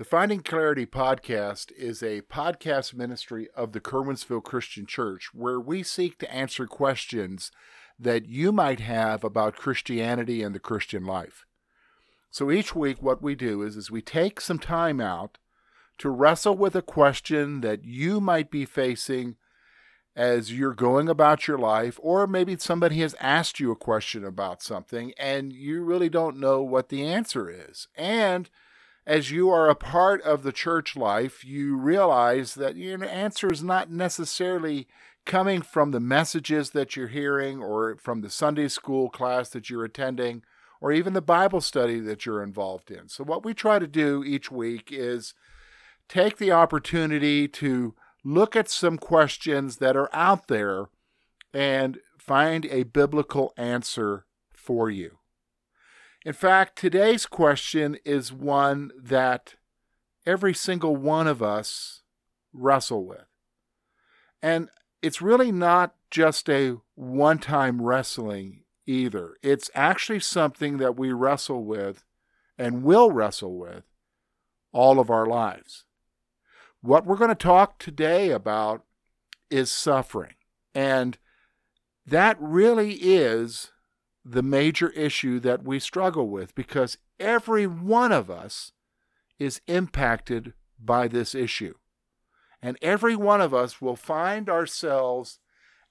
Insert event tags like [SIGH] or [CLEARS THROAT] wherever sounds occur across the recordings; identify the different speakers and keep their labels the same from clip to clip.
Speaker 1: The Finding Clarity podcast is a podcast ministry of the Curwensville Christian Church where we seek to answer questions that you might have about Christianity and the Christian life. So each week, what we do is, is we take some time out to wrestle with a question that you might be facing as you're going about your life, or maybe somebody has asked you a question about something and you really don't know what the answer is. And as you are a part of the church life, you realize that your answer is not necessarily coming from the messages that you're hearing or from the Sunday school class that you're attending or even the Bible study that you're involved in. So, what we try to do each week is take the opportunity to look at some questions that are out there and find a biblical answer for you. In fact, today's question is one that every single one of us wrestle with. And it's really not just a one time wrestling either. It's actually something that we wrestle with and will wrestle with all of our lives. What we're going to talk today about is suffering. And that really is the major issue that we struggle with because every one of us is impacted by this issue. And every one of us will find ourselves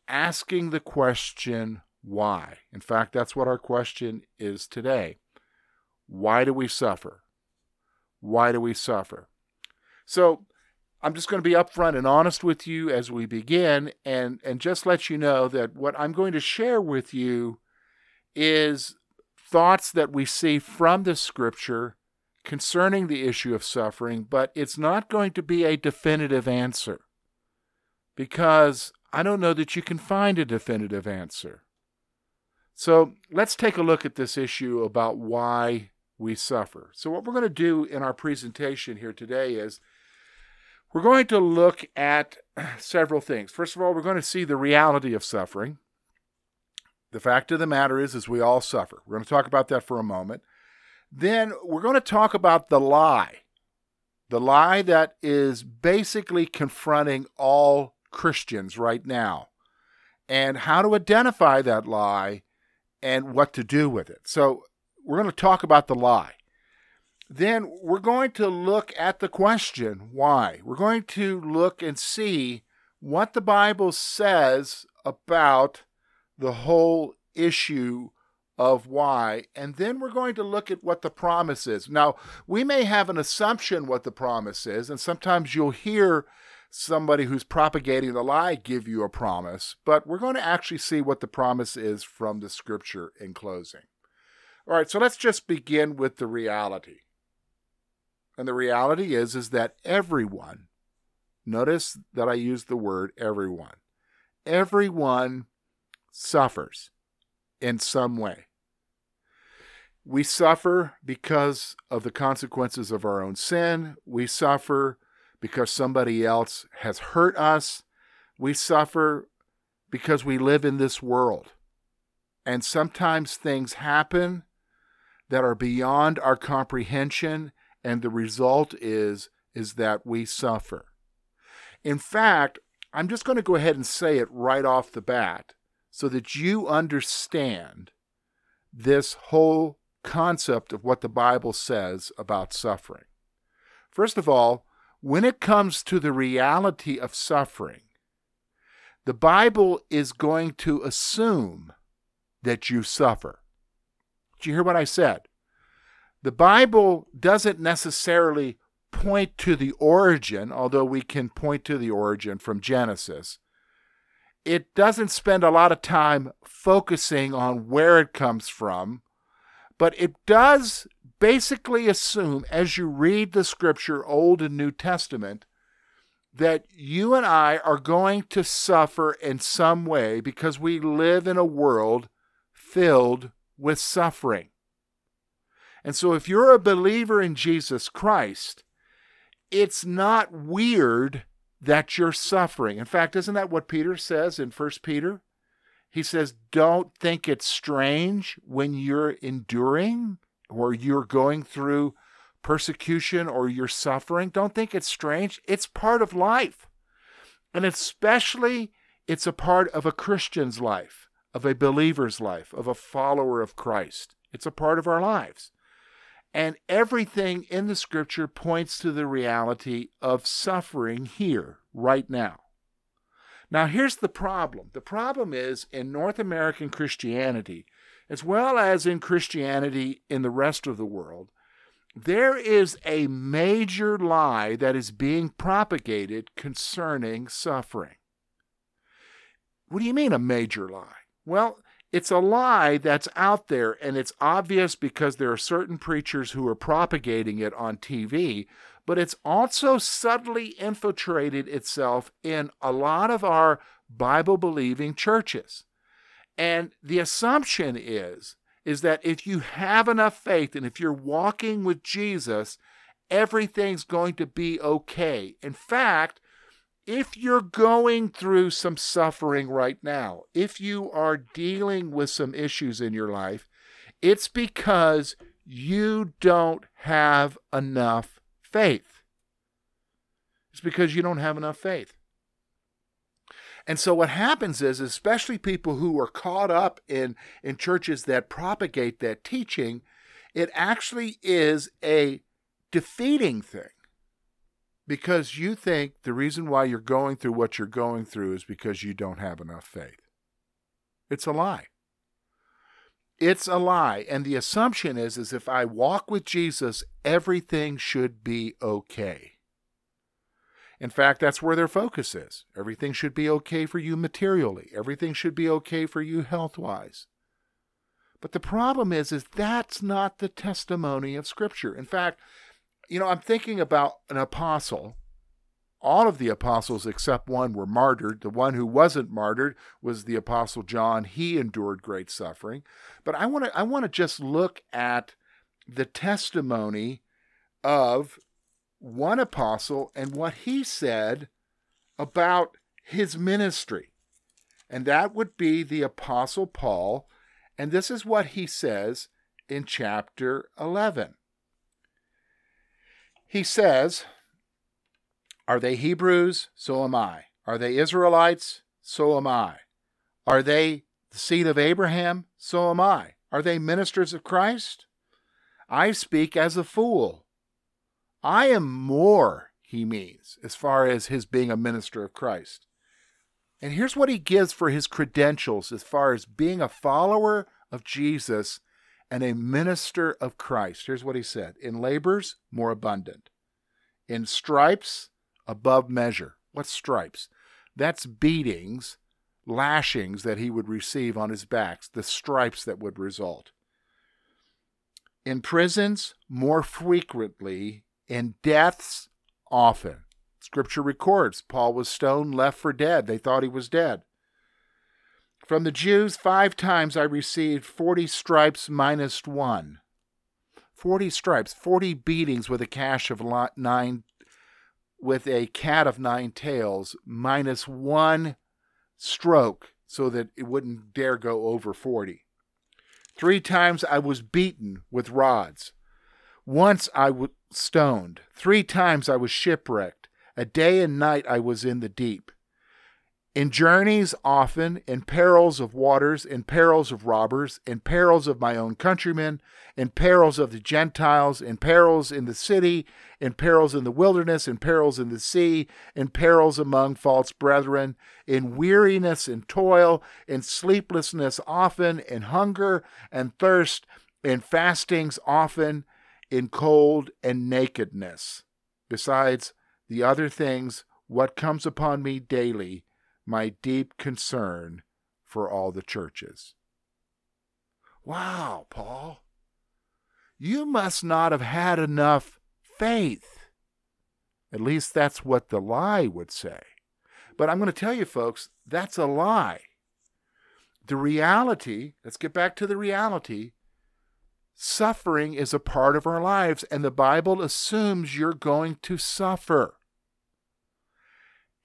Speaker 1: asking the question, why? In fact, that's what our question is today. Why do we suffer? Why do we suffer? So, I'm just going to be upfront and honest with you as we begin and, and just let you know that what I'm going to share with you is thoughts that we see from the scripture concerning the issue of suffering, but it's not going to be a definitive answer because I don't know that you can find a definitive answer. So let's take a look at this issue about why we suffer. So, what we're going to do in our presentation here today is we're going to look at [CLEARS THROAT] several things. First of all, we're going to see the reality of suffering. The fact of the matter is, is we all suffer. We're going to talk about that for a moment. Then we're going to talk about the lie, the lie that is basically confronting all Christians right now, and how to identify that lie and what to do with it. So we're going to talk about the lie. Then we're going to look at the question, why? We're going to look and see what the Bible says about the whole issue of why. And then we're going to look at what the promise is. Now, we may have an assumption what the promise is, and sometimes you'll hear somebody who's propagating the lie give you a promise, but we're going to actually see what the promise is from the scripture in closing. All right, so let's just begin with the reality. And the reality is is that everyone notice that I use the word everyone. Everyone suffers in some way. We suffer because of the consequences of our own sin. We suffer because somebody else has hurt us. We suffer because we live in this world. And sometimes things happen that are beyond our comprehension and the result is is that we suffer. In fact, I'm just going to go ahead and say it right off the bat so that you understand this whole concept of what the Bible says about suffering. First of all, when it comes to the reality of suffering, the Bible is going to assume that you suffer. Did you hear what I said? The Bible doesn't necessarily point to the origin, although we can point to the origin from Genesis it doesn't spend a lot of time focusing on where it comes from, but it does basically assume, as you read the scripture, Old and New Testament, that you and I are going to suffer in some way because we live in a world filled with suffering. And so, if you're a believer in Jesus Christ, it's not weird that you're suffering. In fact, isn't that what Peter says in 1 Peter? He says, Don't think it's strange when you're enduring or you're going through persecution or you're suffering. Don't think it's strange. It's part of life. And especially, it's a part of a Christian's life, of a believer's life, of a follower of Christ. It's a part of our lives. And everything in the scripture points to the reality of suffering here, right now. Now, here's the problem the problem is in North American Christianity, as well as in Christianity in the rest of the world, there is a major lie that is being propagated concerning suffering. What do you mean, a major lie? Well, it's a lie that's out there, and it's obvious because there are certain preachers who are propagating it on TV, but it's also subtly infiltrated itself in a lot of our Bible believing churches. And the assumption is is that if you have enough faith and if you're walking with Jesus, everything's going to be okay. In fact, if you're going through some suffering right now, if you are dealing with some issues in your life, it's because you don't have enough faith. It's because you don't have enough faith. And so what happens is, especially people who are caught up in, in churches that propagate that teaching, it actually is a defeating thing because you think the reason why you're going through what you're going through is because you don't have enough faith. It's a lie. It's a lie. And the assumption is, is if I walk with Jesus, everything should be okay. In fact, that's where their focus is. Everything should be okay for you materially. Everything should be okay for you health-wise. But the problem is, is that's not the testimony of Scripture. In fact, you know, I'm thinking about an apostle. All of the apostles except one were martyred. The one who wasn't martyred was the apostle John. He endured great suffering. But I want to I want to just look at the testimony of one apostle and what he said about his ministry. And that would be the apostle Paul. And this is what he says in chapter 11 he says, Are they Hebrews? So am I. Are they Israelites? So am I. Are they the seed of Abraham? So am I. Are they ministers of Christ? I speak as a fool. I am more, he means, as far as his being a minister of Christ. And here's what he gives for his credentials as far as being a follower of Jesus and a minister of Christ. Here's what he said In labors, more abundant. In stripes, above measure. What's stripes? That's beatings, lashings that he would receive on his backs, the stripes that would result. In prisons, more frequently. In deaths, often. Scripture records Paul was stoned, left for dead. They thought he was dead. From the Jews, five times I received 40 stripes minus one. 40 stripes, 40 beatings with a cash of nine, with a cat of nine tails, minus one stroke so that it wouldn't dare go over 40. Three times I was beaten with rods. Once I was stoned. Three times I was shipwrecked. A day and night I was in the deep in journeys often, in perils of waters, in perils of robbers, in perils of my own countrymen, in perils of the Gentiles, in perils in the city, in perils in the wilderness, in perils in the sea, in perils among false brethren, in weariness and toil, in sleeplessness often, in hunger and thirst, in fastings often, in cold and nakedness. Besides the other things, what comes upon me daily my deep concern for all the churches. Wow, Paul. You must not have had enough faith. At least that's what the lie would say. But I'm going to tell you, folks, that's a lie. The reality, let's get back to the reality. Suffering is a part of our lives, and the Bible assumes you're going to suffer.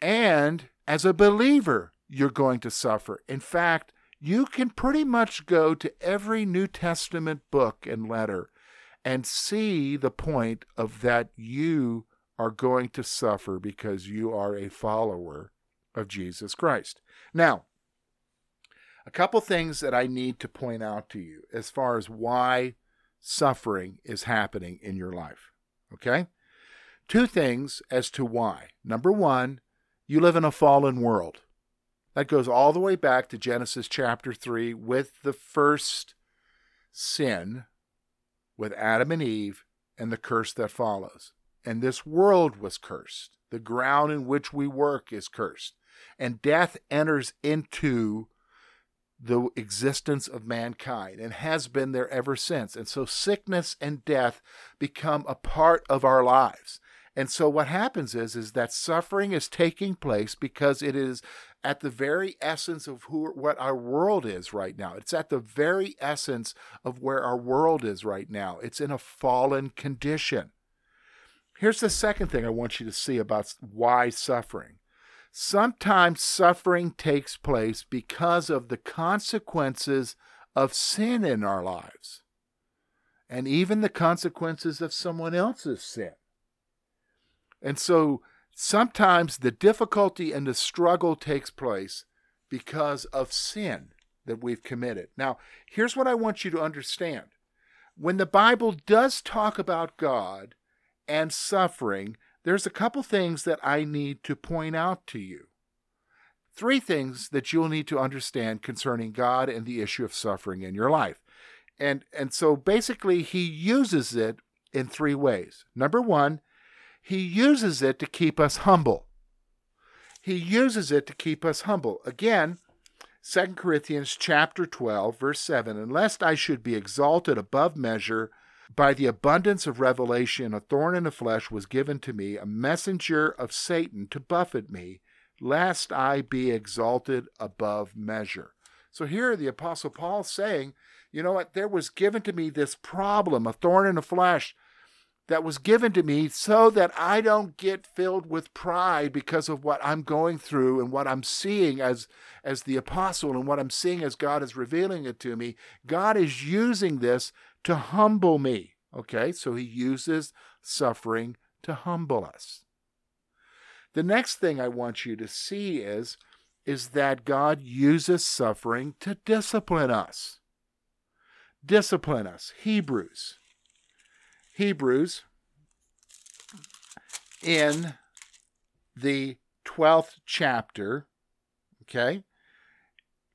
Speaker 1: And as a believer, you're going to suffer. In fact, you can pretty much go to every New Testament book and letter and see the point of that you are going to suffer because you are a follower of Jesus Christ. Now, a couple things that I need to point out to you as far as why suffering is happening in your life. Okay? Two things as to why. Number one, you live in a fallen world. That goes all the way back to Genesis chapter 3 with the first sin with Adam and Eve and the curse that follows. And this world was cursed. The ground in which we work is cursed. And death enters into the existence of mankind and has been there ever since. And so sickness and death become a part of our lives. And so what happens is is that suffering is taking place because it is at the very essence of who what our world is right now. It's at the very essence of where our world is right now. It's in a fallen condition. Here's the second thing I want you to see about why suffering. Sometimes suffering takes place because of the consequences of sin in our lives, and even the consequences of someone else's sin. And so sometimes the difficulty and the struggle takes place because of sin that we've committed. Now, here's what I want you to understand. When the Bible does talk about God and suffering, there's a couple things that I need to point out to you. Three things that you'll need to understand concerning God and the issue of suffering in your life. And and so basically he uses it in three ways. Number 1, he uses it to keep us humble. He uses it to keep us humble. Again, 2 Corinthians chapter 12 verse 7 unless I should be exalted above measure by the abundance of revelation a thorn in the flesh was given to me a messenger of Satan to buffet me lest I be exalted above measure. So here the apostle Paul saying, you know what there was given to me this problem a thorn in the flesh that was given to me so that I don't get filled with pride because of what I'm going through and what I'm seeing as as the apostle and what I'm seeing as God is revealing it to me. God is using this to humble me. Okay? So he uses suffering to humble us. The next thing I want you to see is is that God uses suffering to discipline us. Discipline us. Hebrews Hebrews in the 12th chapter, okay?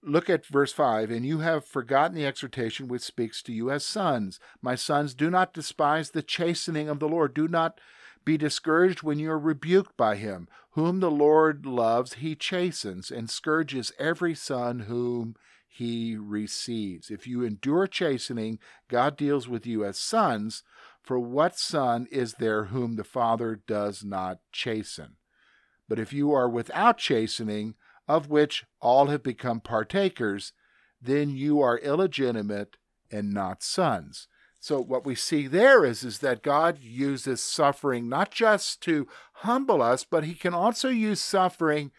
Speaker 1: Look at verse 5 and you have forgotten the exhortation which speaks to you as sons. My sons, do not despise the chastening of the Lord. Do not be discouraged when you are rebuked by him. Whom the Lord loves, he chastens and scourges every son whom he receives. If you endure chastening, God deals with you as sons. For what son is there whom the Father does not chasten? But if you are without chastening, of which all have become partakers, then you are illegitimate and not sons. So what we see there is, is that God uses suffering not just to humble us, but he can also use suffering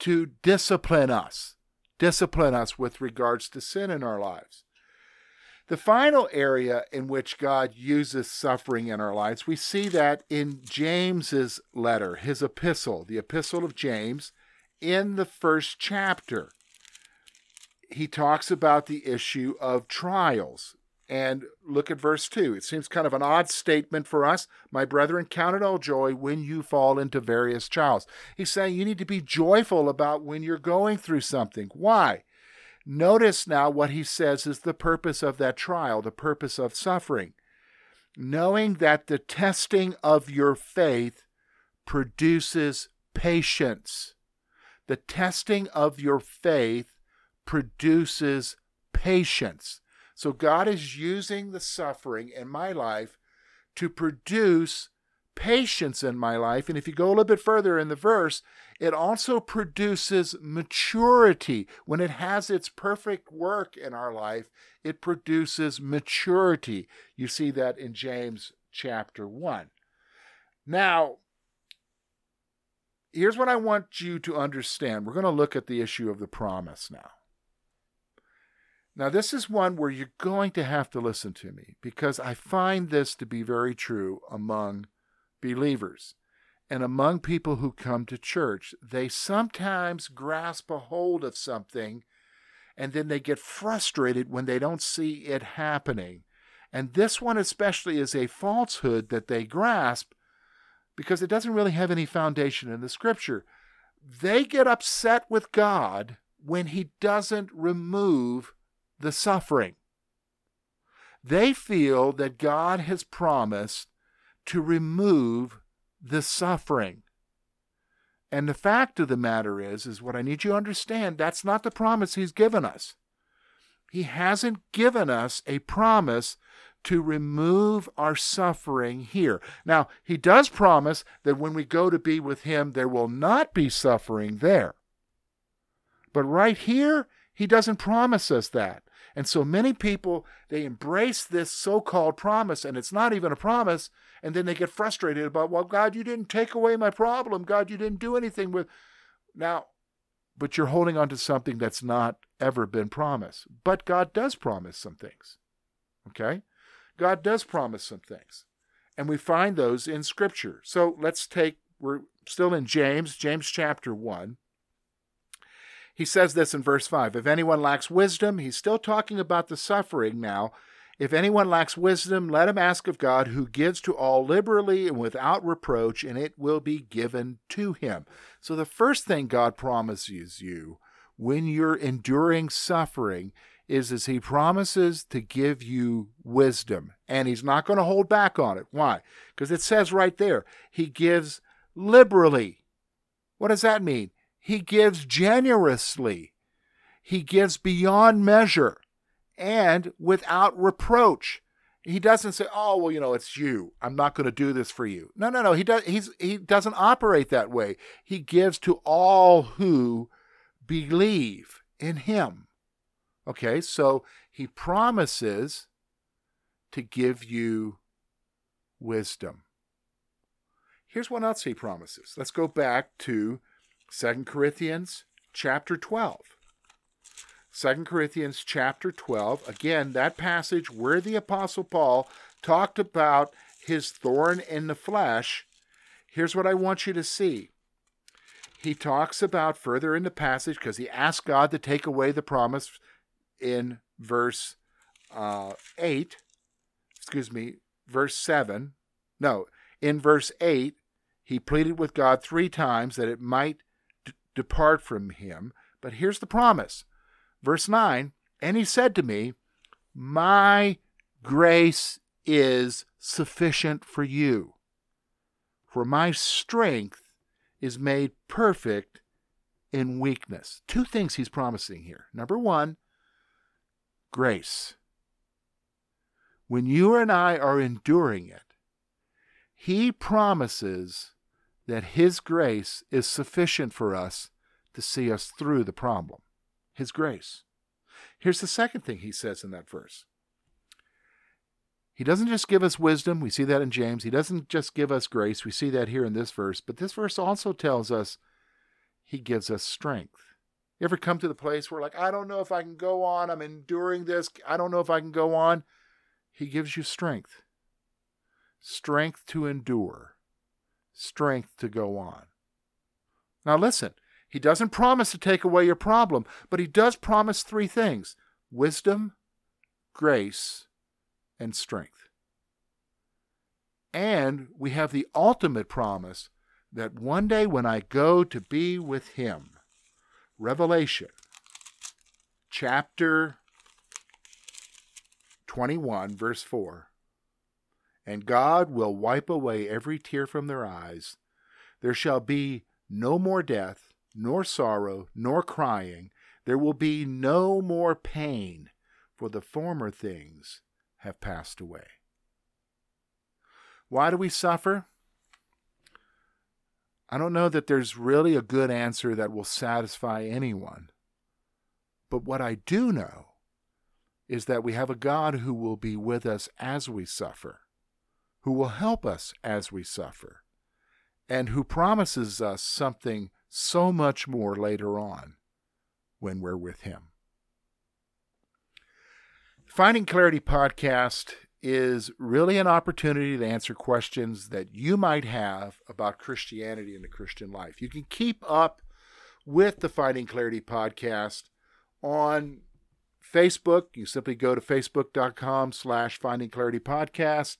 Speaker 1: to discipline us, discipline us with regards to sin in our lives. The final area in which God uses suffering in our lives, we see that in James's letter, his epistle, the epistle of James, in the first chapter. He talks about the issue of trials. And look at verse 2. It seems kind of an odd statement for us. My brethren, count it all joy when you fall into various trials. He's saying you need to be joyful about when you're going through something. Why? Notice now what he says is the purpose of that trial, the purpose of suffering. Knowing that the testing of your faith produces patience. The testing of your faith produces patience. So God is using the suffering in my life to produce patience in my life. And if you go a little bit further in the verse, it also produces maturity. When it has its perfect work in our life, it produces maturity. You see that in James chapter 1. Now, here's what I want you to understand. We're going to look at the issue of the promise now. Now, this is one where you're going to have to listen to me because I find this to be very true among believers and among people who come to church. They sometimes grasp a hold of something and then they get frustrated when they don't see it happening. And this one, especially, is a falsehood that they grasp because it doesn't really have any foundation in the scripture. They get upset with God when He doesn't remove the suffering. They feel that God has promised to remove the suffering. And the fact of the matter is, is what I need you to understand, that's not the promise he's given us. He hasn't given us a promise to remove our suffering here. Now, he does promise that when we go to be with him, there will not be suffering there. But right here, he doesn't promise us that. And so many people, they embrace this so called promise, and it's not even a promise, and then they get frustrated about, well, God, you didn't take away my problem. God, you didn't do anything with. Now, but you're holding on to something that's not ever been promised. But God does promise some things. Okay? God does promise some things. And we find those in Scripture. So let's take, we're still in James, James chapter 1. He says this in verse 5 If anyone lacks wisdom, he's still talking about the suffering now. If anyone lacks wisdom, let him ask of God, who gives to all liberally and without reproach, and it will be given to him. So, the first thing God promises you when you're enduring suffering is as he promises to give you wisdom and he's not going to hold back on it why because it says right there he gives liberally what does that mean he gives generously. He gives beyond measure and without reproach. He doesn't say, "Oh, well, you know, it's you. I'm not going to do this for you." No, no, no. He does. He's he doesn't operate that way. He gives to all who believe in Him. Okay, so He promises to give you wisdom. Here's what else He promises. Let's go back to Second Corinthians chapter 12. 2 Corinthians chapter 12. Again, that passage where the Apostle Paul talked about his thorn in the flesh. Here's what I want you to see. He talks about further in the passage because he asked God to take away the promise in verse uh, 8. Excuse me, verse 7. No, in verse 8, he pleaded with God three times that it might depart from him. But here's the promise. Verse 9 And he said to me, My grace is sufficient for you, for my strength is made perfect in weakness. Two things he's promising here. Number one, grace. When you and I are enduring it, he promises that His grace is sufficient for us to see us through the problem. His grace. Here's the second thing he says in that verse. He doesn't just give us wisdom. We see that in James. He doesn't just give us grace. We see that here in this verse. But this verse also tells us he gives us strength. You ever come to the place where, like, I don't know if I can go on. I'm enduring this. I don't know if I can go on. He gives you strength. Strength to endure strength to go on. Now, listen, he doesn't promise to take away your problem, but he does promise three things wisdom, grace, and strength. And we have the ultimate promise that one day when I go to be with him, Revelation chapter 21, verse 4 and God will wipe away every tear from their eyes. There shall be no more death, nor sorrow, nor crying. There will be no more pain, for the former things have passed away. Why do we suffer? I don't know that there's really a good answer that will satisfy anyone. But what I do know is that we have a God who will be with us as we suffer, who will help us as we suffer, and who promises us something so much more later on when we're with Him. Finding Clarity podcast is really an opportunity to answer questions that you might have about Christianity and the Christian life. You can keep up with the Finding Clarity podcast on Facebook. You simply go to facebook.com slash Finding Clarity Podcast.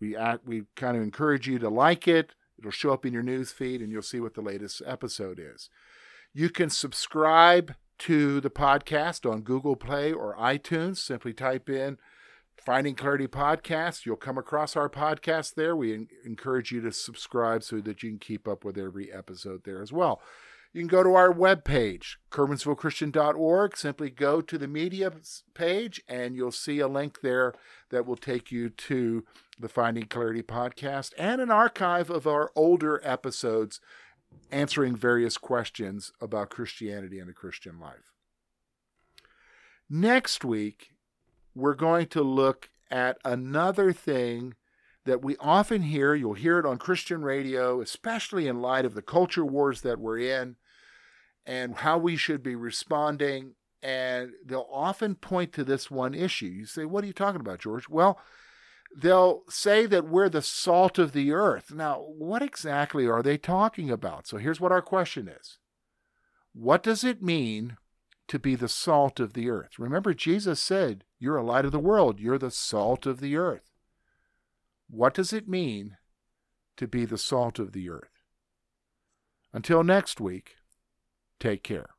Speaker 1: We, act, we kind of encourage you to like it. It'll show up in your news feed and you'll see what the latest episode is. You can subscribe to the podcast on Google Play or iTunes. Simply type in Finding Clarity Podcast. You'll come across our podcast there. We encourage you to subscribe so that you can keep up with every episode there as well. You can go to our webpage, curwensvillechristian.org. Simply go to the media page and you'll see a link there that will take you to the Finding Clarity podcast and an archive of our older episodes answering various questions about Christianity and the Christian life. Next week, we're going to look at another thing that we often hear. You'll hear it on Christian radio, especially in light of the culture wars that we're in and how we should be responding. And they'll often point to this one issue. You say, What are you talking about, George? Well, they'll say that we're the salt of the earth. Now, what exactly are they talking about? So here's what our question is What does it mean to be the salt of the earth? Remember, Jesus said, You're a light of the world, you're the salt of the earth. What does it mean to be the salt of the earth? Until next week, take care.